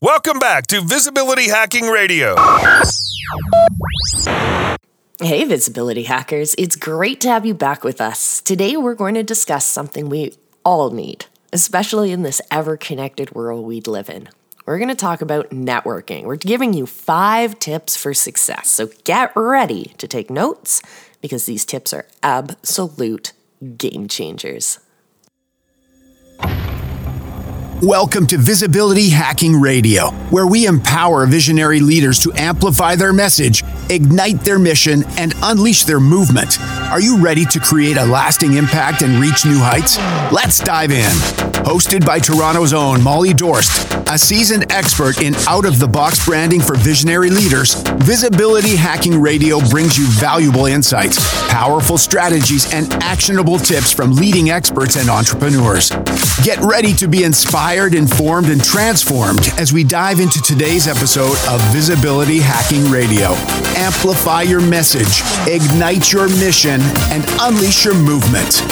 Welcome back to Visibility Hacking Radio. Hey, visibility hackers. It's great to have you back with us. Today, we're going to discuss something we all need, especially in this ever connected world we live in. We're going to talk about networking. We're giving you five tips for success. So get ready to take notes because these tips are absolute game changers. Welcome to Visibility Hacking Radio, where we empower visionary leaders to amplify their message, ignite their mission, and unleash their movement. Are you ready to create a lasting impact and reach new heights? Let's dive in. Hosted by Toronto's own Molly Duerst, a seasoned expert in out of the box branding for visionary leaders, Visibility Hacking Radio brings you valuable insights, powerful strategies, and actionable tips from leading experts and entrepreneurs. Get ready to be inspired inspired, informed, and transformed as we dive into today's episode of Visibility Hacking Radio. Amplify your message, ignite your mission, and unleash your movement.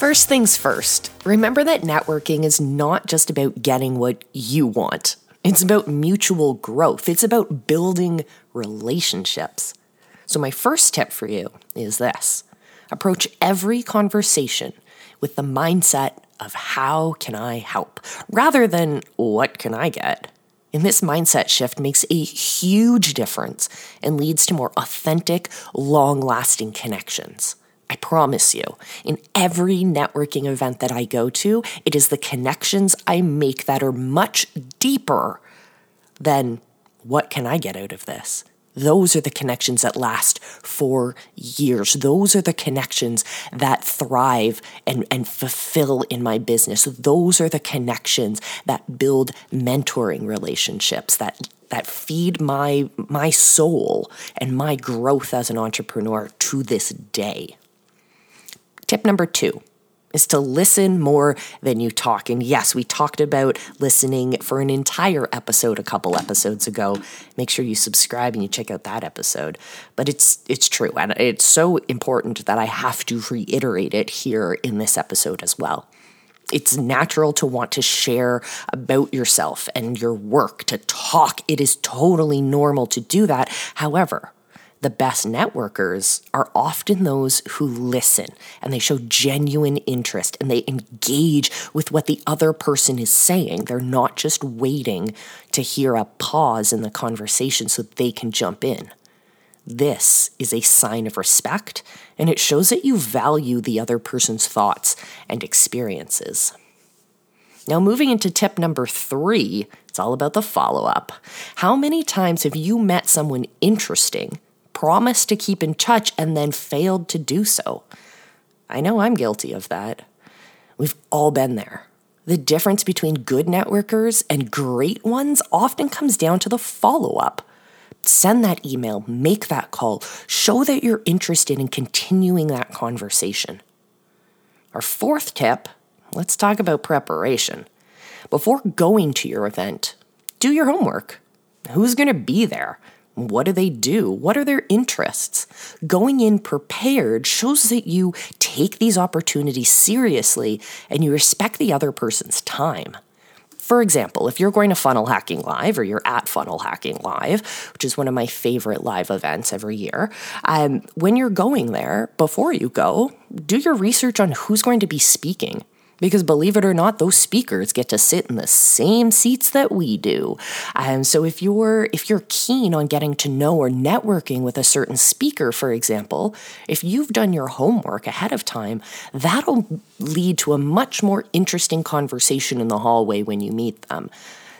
First things first, remember that networking is not just about getting what you want. It's about mutual growth. It's about building relationships. So, my first tip for you is this approach every conversation with the mindset of how can I help rather than what can I get. And this mindset shift makes a huge difference and leads to more authentic, long lasting connections. I promise you, in every networking event that I go to, it is the connections I make that are much deeper than what can I get out of this? Those are the connections that last for years. Those are the connections that thrive and, and fulfill in my business. Those are the connections that build mentoring relationships, that that feed my my soul and my growth as an entrepreneur to this day. Tip number two is to listen more than you talk. And yes, we talked about listening for an entire episode a couple episodes ago. Make sure you subscribe and you check out that episode. But it's it's true and it's so important that I have to reiterate it here in this episode as well. It's natural to want to share about yourself and your work, to talk. It is totally normal to do that. However, the best networkers are often those who listen and they show genuine interest and they engage with what the other person is saying. They're not just waiting to hear a pause in the conversation so they can jump in. This is a sign of respect and it shows that you value the other person's thoughts and experiences. Now, moving into tip number three, it's all about the follow up. How many times have you met someone interesting? Promised to keep in touch and then failed to do so. I know I'm guilty of that. We've all been there. The difference between good networkers and great ones often comes down to the follow up. Send that email, make that call, show that you're interested in continuing that conversation. Our fourth tip let's talk about preparation. Before going to your event, do your homework. Who's going to be there? What do they do? What are their interests? Going in prepared shows that you take these opportunities seriously and you respect the other person's time. For example, if you're going to Funnel Hacking Live or you're at Funnel Hacking Live, which is one of my favorite live events every year, um, when you're going there, before you go, do your research on who's going to be speaking. Because believe it or not, those speakers get to sit in the same seats that we do. Um, so if you're if you're keen on getting to know or networking with a certain speaker, for example, if you've done your homework ahead of time, that'll lead to a much more interesting conversation in the hallway when you meet them.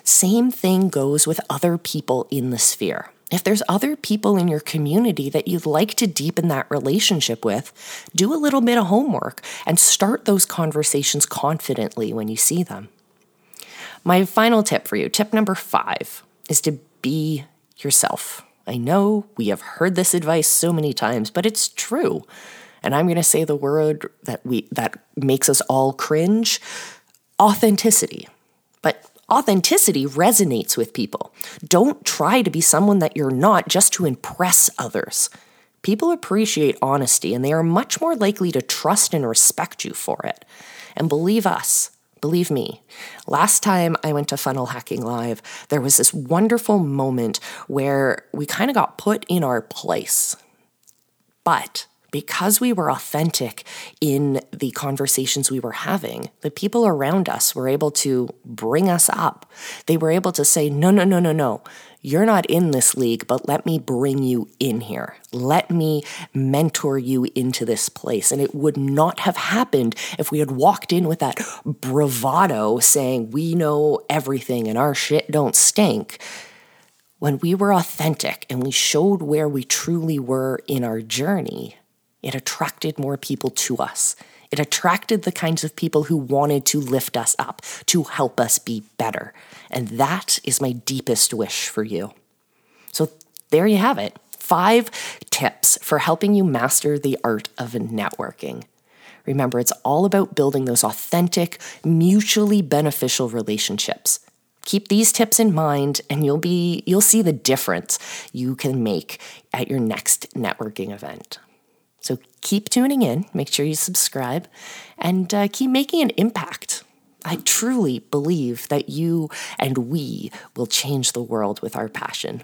Same thing goes with other people in the sphere. If there's other people in your community that you'd like to deepen that relationship with, do a little bit of homework and start those conversations confidently when you see them. My final tip for you, tip number five, is to be yourself. I know we have heard this advice so many times, but it's true. And I'm going to say the word that we that makes us all cringe, authenticity. Authenticity resonates with people. Don't try to be someone that you're not just to impress others. People appreciate honesty and they are much more likely to trust and respect you for it. And believe us, believe me, last time I went to Funnel Hacking Live, there was this wonderful moment where we kind of got put in our place. But because we were authentic in the conversations we were having, the people around us were able to bring us up. They were able to say, no, no, no, no, no. You're not in this league, but let me bring you in here. Let me mentor you into this place. And it would not have happened if we had walked in with that bravado saying, we know everything and our shit don't stink when we were authentic and we showed where we truly were in our journey, it attracted more people to us. It attracted the kinds of people who wanted to lift us up, to help us be better. And that is my deepest wish for you. So there you have it five tips for helping you master the art of networking. Remember, it's all about building those authentic, mutually beneficial relationships. Keep these tips in mind and you'll be you'll see the difference you can make at your next networking event. So keep tuning in, make sure you subscribe, and uh, keep making an impact. I truly believe that you and we will change the world with our passion.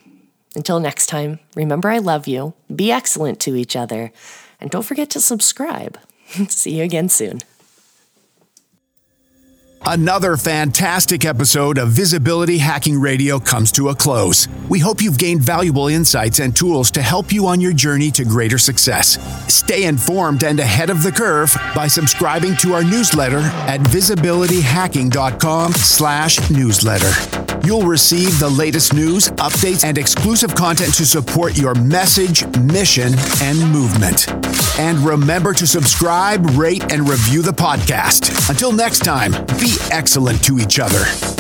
Until next time, remember I love you, be excellent to each other, and don't forget to subscribe. See you again soon. Another fantastic episode of Visibility Hacking Radio comes to a close. We hope you've gained valuable insights and tools to help you on your journey to greater success. Stay informed and ahead of the curve by subscribing to our newsletter at visibilityhacking.com/newsletter. You'll receive the latest news, updates, and exclusive content to support your message, mission, and movement. And remember to subscribe, rate, and review the podcast. Until next time, be excellent to each other.